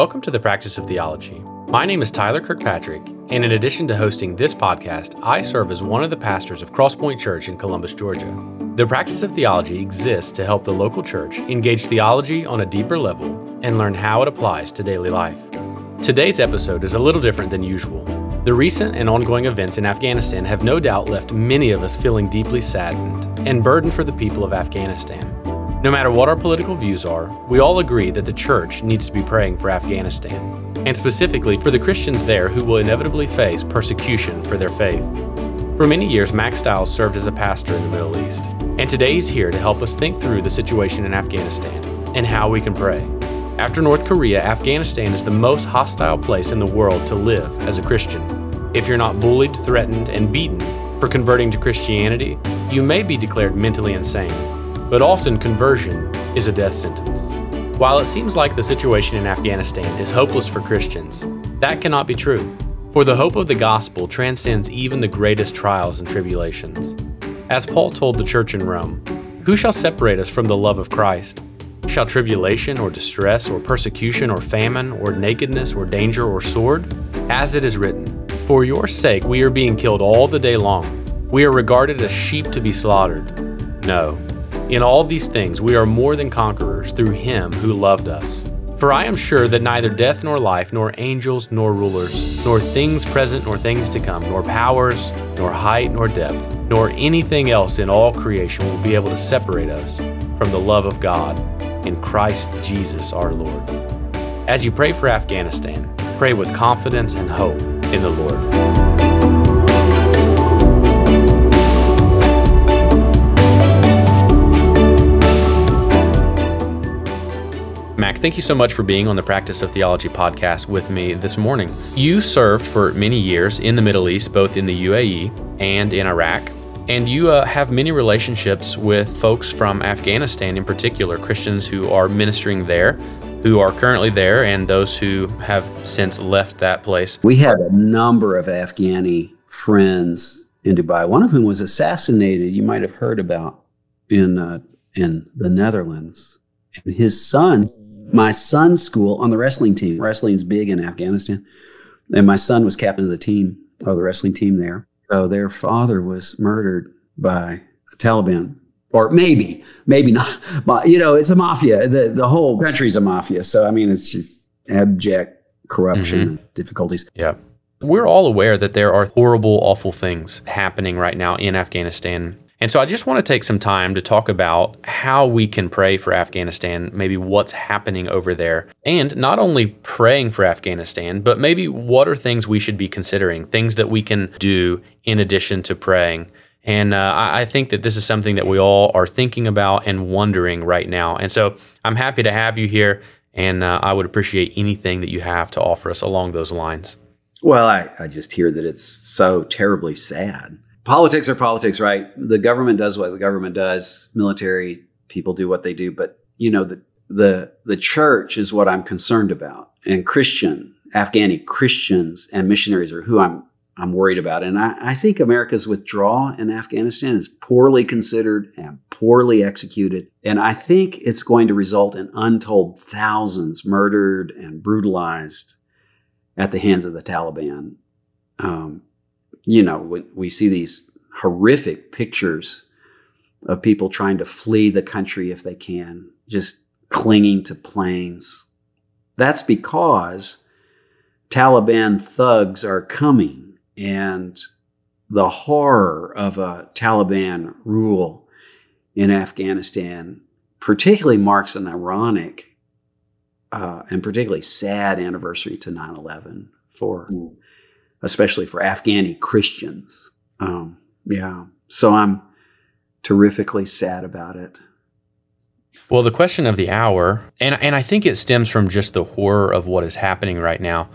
Welcome to the Practice of Theology. My name is Tyler Kirkpatrick, and in addition to hosting this podcast, I serve as one of the pastors of Crosspoint Church in Columbus, Georgia. The Practice of Theology exists to help the local church engage theology on a deeper level and learn how it applies to daily life. Today's episode is a little different than usual. The recent and ongoing events in Afghanistan have no doubt left many of us feeling deeply saddened and burdened for the people of Afghanistan. No matter what our political views are, we all agree that the church needs to be praying for Afghanistan, and specifically for the Christians there who will inevitably face persecution for their faith. For many years, Mack Stiles served as a pastor in the Middle East, and today he's here to help us think through the situation in Afghanistan and how we can pray. After North Korea, Afghanistan is the most hostile place in the world to live as a Christian. If you're not bullied, threatened, and beaten for converting to Christianity, you may be declared mentally insane but often conversion is a death sentence. While it seems like the situation in Afghanistan is hopeless for Christians, that cannot be true. For the hope of the gospel transcends even the greatest trials and tribulations. As Paul told the church in Rome, Who shall separate us from the love of Christ? Shall tribulation or distress or persecution or famine or nakedness or danger or sword? As it is written, For your sake we are being killed all the day long. We are regarded as sheep to be slaughtered. No, in all these things, we are more than conquerors through him who loved us. For I am sure that neither death nor life, nor angels nor rulers, nor things present nor things to come, nor powers, nor height nor depth, nor anything else in all creation will be able to separate us from the love of God in Christ Jesus our Lord. As you pray for Afghanistan, pray with confidence and hope in the Lord. Thank you so much for being on the Practice of Theology podcast with me this morning. You served for many years in the Middle East, both in the UAE and in Iraq, and you uh, have many relationships with folks from Afghanistan, in particular, Christians who are ministering there, who are currently there, and those who have since left that place. We had a number of Afghani friends in Dubai, one of whom was assassinated, you might have heard about in, uh, in the Netherlands. And his son my son's school on the wrestling team. Wrestling is big in Afghanistan. And my son was captain of the team, of the wrestling team there. So their father was murdered by the Taliban. Or maybe, maybe not. But, you know, it's a mafia. The, the whole country's a mafia. So, I mean, it's just abject corruption mm-hmm. difficulties. Yeah. We're all aware that there are horrible, awful things happening right now in Afghanistan and so I just want to take some time to talk about how we can pray for Afghanistan, maybe what's happening over there, and not only praying for Afghanistan, but maybe what are things we should be considering, things that we can do in addition to praying. And uh, I think that this is something that we all are thinking about and wondering right now. And so I'm happy to have you here, and uh, I would appreciate anything that you have to offer us along those lines. Well, I, I just hear that it's so terribly sad politics are politics, right? The government does what the government does. Military people do what they do. But you know, the the the church is what I'm concerned about, and Christian Afghani Christians and missionaries are who I'm I'm worried about. And I, I think America's withdrawal in Afghanistan is poorly considered and poorly executed. And I think it's going to result in untold thousands murdered and brutalized at the hands of the Taliban. Um, you know, we, we see these horrific pictures of people trying to flee the country if they can, just clinging to planes. That's because Taliban thugs are coming and the horror of a Taliban rule in Afghanistan particularly marks an ironic uh, and particularly sad anniversary to 9 11 for mm especially for Afghani Christians. Um, yeah. So I'm terrifically sad about it. Well, the question of the hour, and, and I think it stems from just the horror of what is happening right now,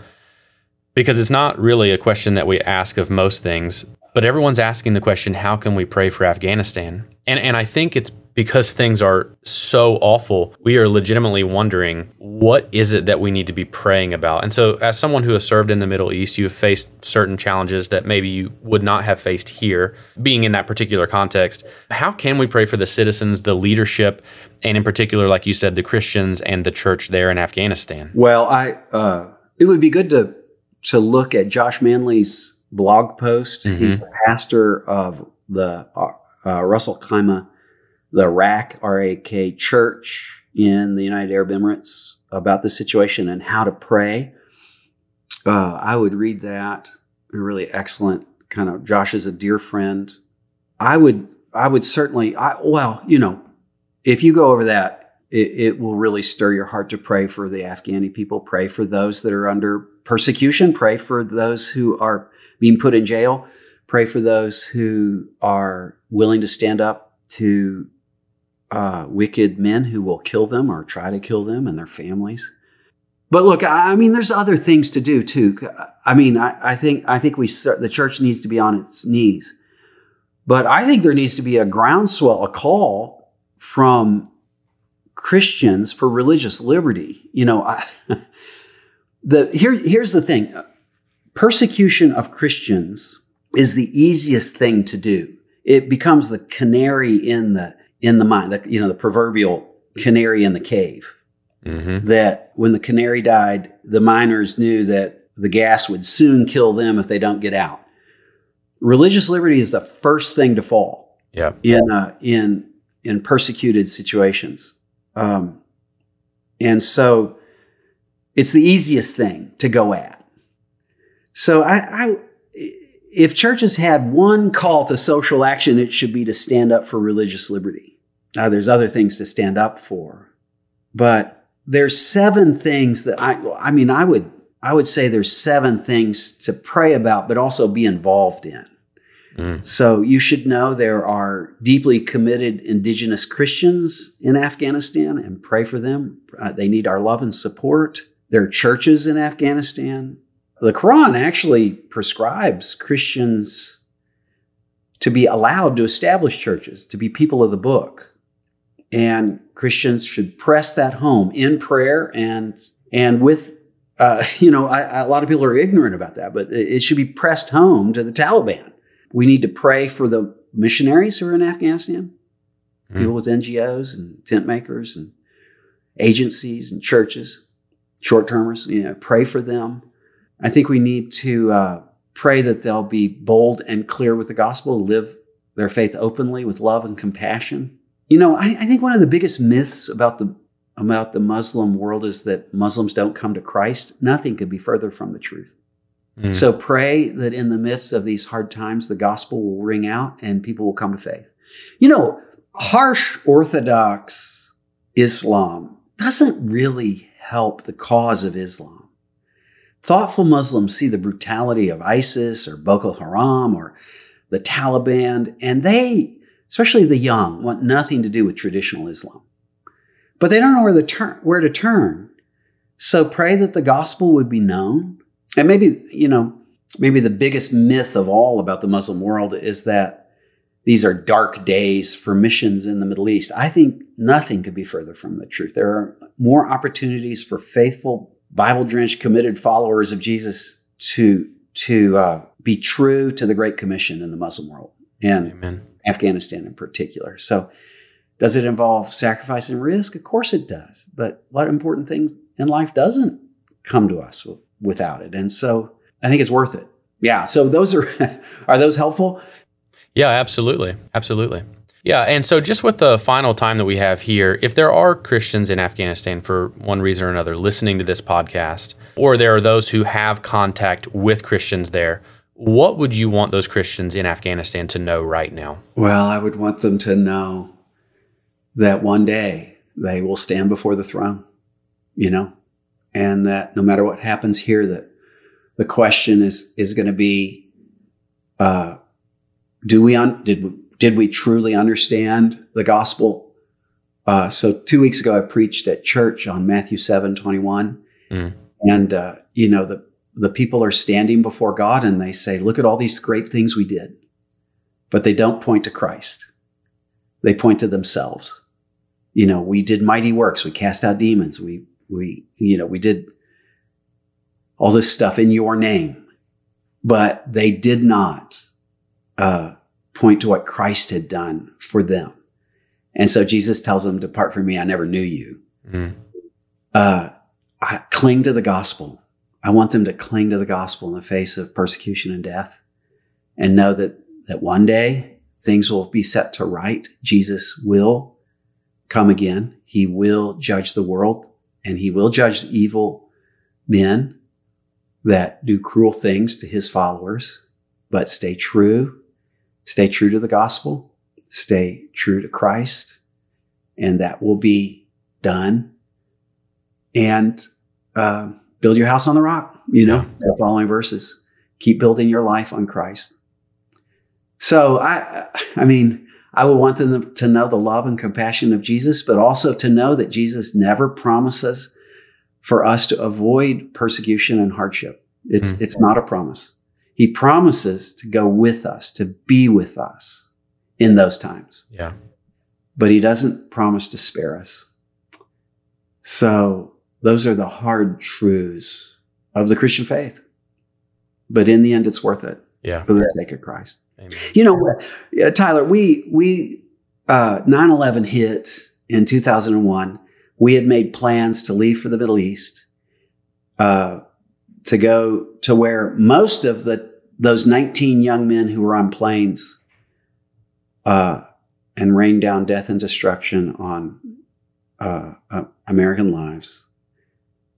because it's not really a question that we ask of most things, but everyone's asking the question, how can we pray for Afghanistan? And, and I think it's because things are so awful, we are legitimately wondering what is it that we need to be praying about. And so, as someone who has served in the Middle East, you have faced certain challenges that maybe you would not have faced here, being in that particular context. How can we pray for the citizens, the leadership, and in particular, like you said, the Christians and the church there in Afghanistan? Well, I uh, it would be good to to look at Josh Manley's blog post. Mm-hmm. He's the pastor of the uh, uh Ras Al Khaimah the RAK, R-A-K church in the United Arab Emirates about the situation and how to pray. Uh, I would read that. A really excellent. Kind of Josh is a dear friend. I would I would certainly I, well, you know, if you go over that, it, it will really stir your heart to pray for the Afghani people, pray for those that are under persecution, pray for those who are being put in jail, pray for those who are willing to stand up to uh, wicked men who will kill them or try to kill them and their families. But look, I mean, there's other things to do too. I mean, I, I think I think we the church needs to be on its knees, but I think there needs to be a groundswell, a call from Christians for religious liberty. You know, I, the here here's the thing: persecution of Christians is the easiest thing to do. It becomes the canary in the in the mine, the, you know, the proverbial canary in the cave. Mm-hmm. That when the canary died, the miners knew that the gas would soon kill them if they don't get out. Religious liberty is the first thing to fall. Yeah. In uh, in in persecuted situations, um, and so it's the easiest thing to go at. So I, I if churches had one call to social action, it should be to stand up for religious liberty. Now, there's other things to stand up for, but there's seven things that I, I mean, I would, I would say there's seven things to pray about, but also be involved in. Mm. So you should know there are deeply committed indigenous Christians in Afghanistan and pray for them. Uh, they need our love and support. There are churches in Afghanistan the Quran actually prescribes Christians to be allowed to establish churches, to be people of the book. And Christians should press that home in prayer and and with uh, you know I, a lot of people are ignorant about that, but it should be pressed home to the Taliban. We need to pray for the missionaries who are in Afghanistan, mm. people with NGOs and tent makers and agencies and churches, short termers. You know, pray for them. I think we need to uh, pray that they'll be bold and clear with the gospel, live their faith openly with love and compassion. You know, I, I think one of the biggest myths about the about the Muslim world is that Muslims don't come to Christ. Nothing could be further from the truth. Mm. So pray that in the midst of these hard times, the gospel will ring out and people will come to faith. You know, harsh Orthodox Islam doesn't really help the cause of Islam. Thoughtful Muslims see the brutality of ISIS or Boko Haram or the Taliban, and they, especially the young, want nothing to do with traditional Islam. But they don't know where, the where to turn. So pray that the gospel would be known. And maybe, you know, maybe the biggest myth of all about the Muslim world is that these are dark days for missions in the Middle East. I think nothing could be further from the truth. There are more opportunities for faithful Bible drenched, committed followers of Jesus to to uh, be true to the Great Commission in the Muslim world and Amen. Afghanistan in particular. So, does it involve sacrifice and risk? Of course it does. But what important things in life doesn't come to us without it? And so, I think it's worth it. Yeah. So those are are those helpful? Yeah, absolutely, absolutely. Yeah, and so just with the final time that we have here, if there are Christians in Afghanistan for one reason or another listening to this podcast, or there are those who have contact with Christians there, what would you want those Christians in Afghanistan to know right now? Well, I would want them to know that one day they will stand before the throne, you know, and that no matter what happens here, that the question is is going to be, uh, do we un- did did we truly understand the gospel? Uh, so two weeks ago, I preached at church on Matthew 7, 21. Mm. And, uh, you know, the, the people are standing before God and they say, look at all these great things we did, but they don't point to Christ. they point to themselves. You know, we did mighty works. We cast out demons. We, we, you know, we did all this stuff in your name, but they did not uh, point to what Christ had done for them. And so Jesus tells them, Depart from me, I never knew you. Mm. Uh, I cling to the gospel. I want them to cling to the gospel in the face of persecution and death and know that, that one day things will be set to right. Jesus will come again. He will judge the world and he will judge evil men that do cruel things to his followers, but stay true, stay true to the gospel, stay true to Christ, and that will be done. And uh, build your house on the rock, you know, yeah. the following verses. Keep building your life on Christ. So I, I mean, I would want them to know the love and compassion of Jesus, but also to know that Jesus never promises for us to avoid persecution and hardship. It's, mm. it's not a promise. He promises to go with us, to be with us in those times. Yeah. But he doesn't promise to spare us. So those are the hard truths of the Christian faith. But in the end, it's worth it. Yeah. For the sake of Christ. Amen. You know, Tyler, we, we, uh, 9-11 hit in 2001 we had made plans to leave for the Middle East, uh, to go to where most of the those 19 young men who were on planes uh, and rained down death and destruction on uh, uh American lives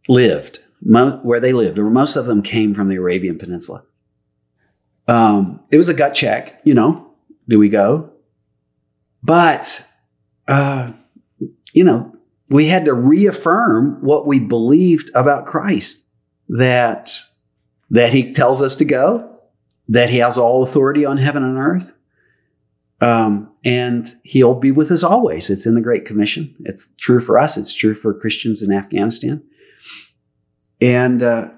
lived. Mo- where they lived, or most of them came from the Arabian Peninsula. Um, it was a gut check, you know. Do we go? But uh, you know, we had to reaffirm what we believed about Christ that, that he tells us to go, that he has all authority on heaven and earth. Um, and he'll be with us always. It's in the Great Commission. It's true for us. It's true for Christians in Afghanistan. And, uh,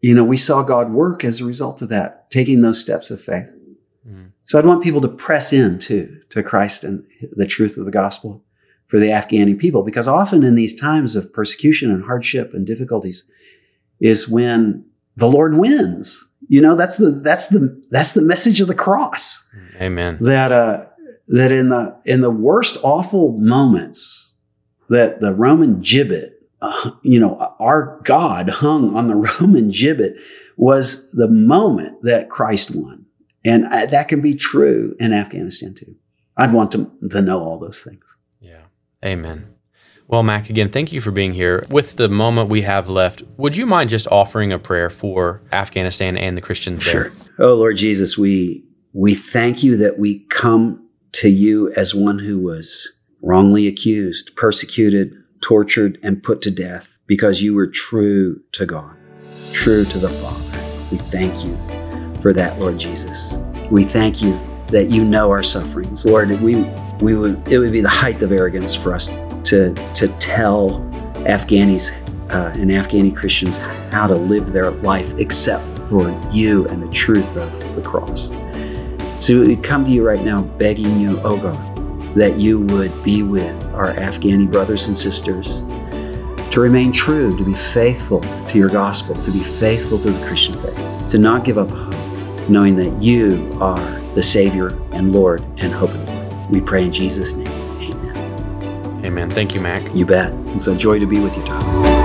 you know, we saw God work as a result of that, taking those steps of faith. Mm. So I'd want people to press in to, to Christ and the truth of the gospel for the Afghani people because often in these times of persecution and hardship and difficulties is when the Lord wins. You know, that's the that's the that's the message of the cross. Amen. That uh that in the in the worst awful moments that the Roman gibbet, uh, you know, our God hung on the Roman gibbet was the moment that Christ won. And uh, that can be true in Afghanistan too. I'd want to, to know all those things. Yeah. Amen. Well, Mack, again, thank you for being here. With the moment we have left, would you mind just offering a prayer for Afghanistan and the Christians there? Sure. Oh, Lord Jesus, we we thank you that we come to you as one who was wrongly accused, persecuted, tortured, and put to death because you were true to God, true to the Father. We thank you for that, Lord Jesus. We thank you that you know our sufferings. Lord, we we would it would be the height of arrogance for us to to tell Afghanis uh, and Afghani Christians how to live their life except for you and the truth of the cross. So we come to you right now begging you, oh God, that you would be with our Afghani brothers and sisters to remain true, to be faithful to your gospel, to be faithful to the Christian faith, to not give up hope, knowing that you are the Savior and Lord and hope of the world. We pray in Jesus' name. Amen. Amen. Thank you, Mack. You bet. It's a joy to be with you, Tom.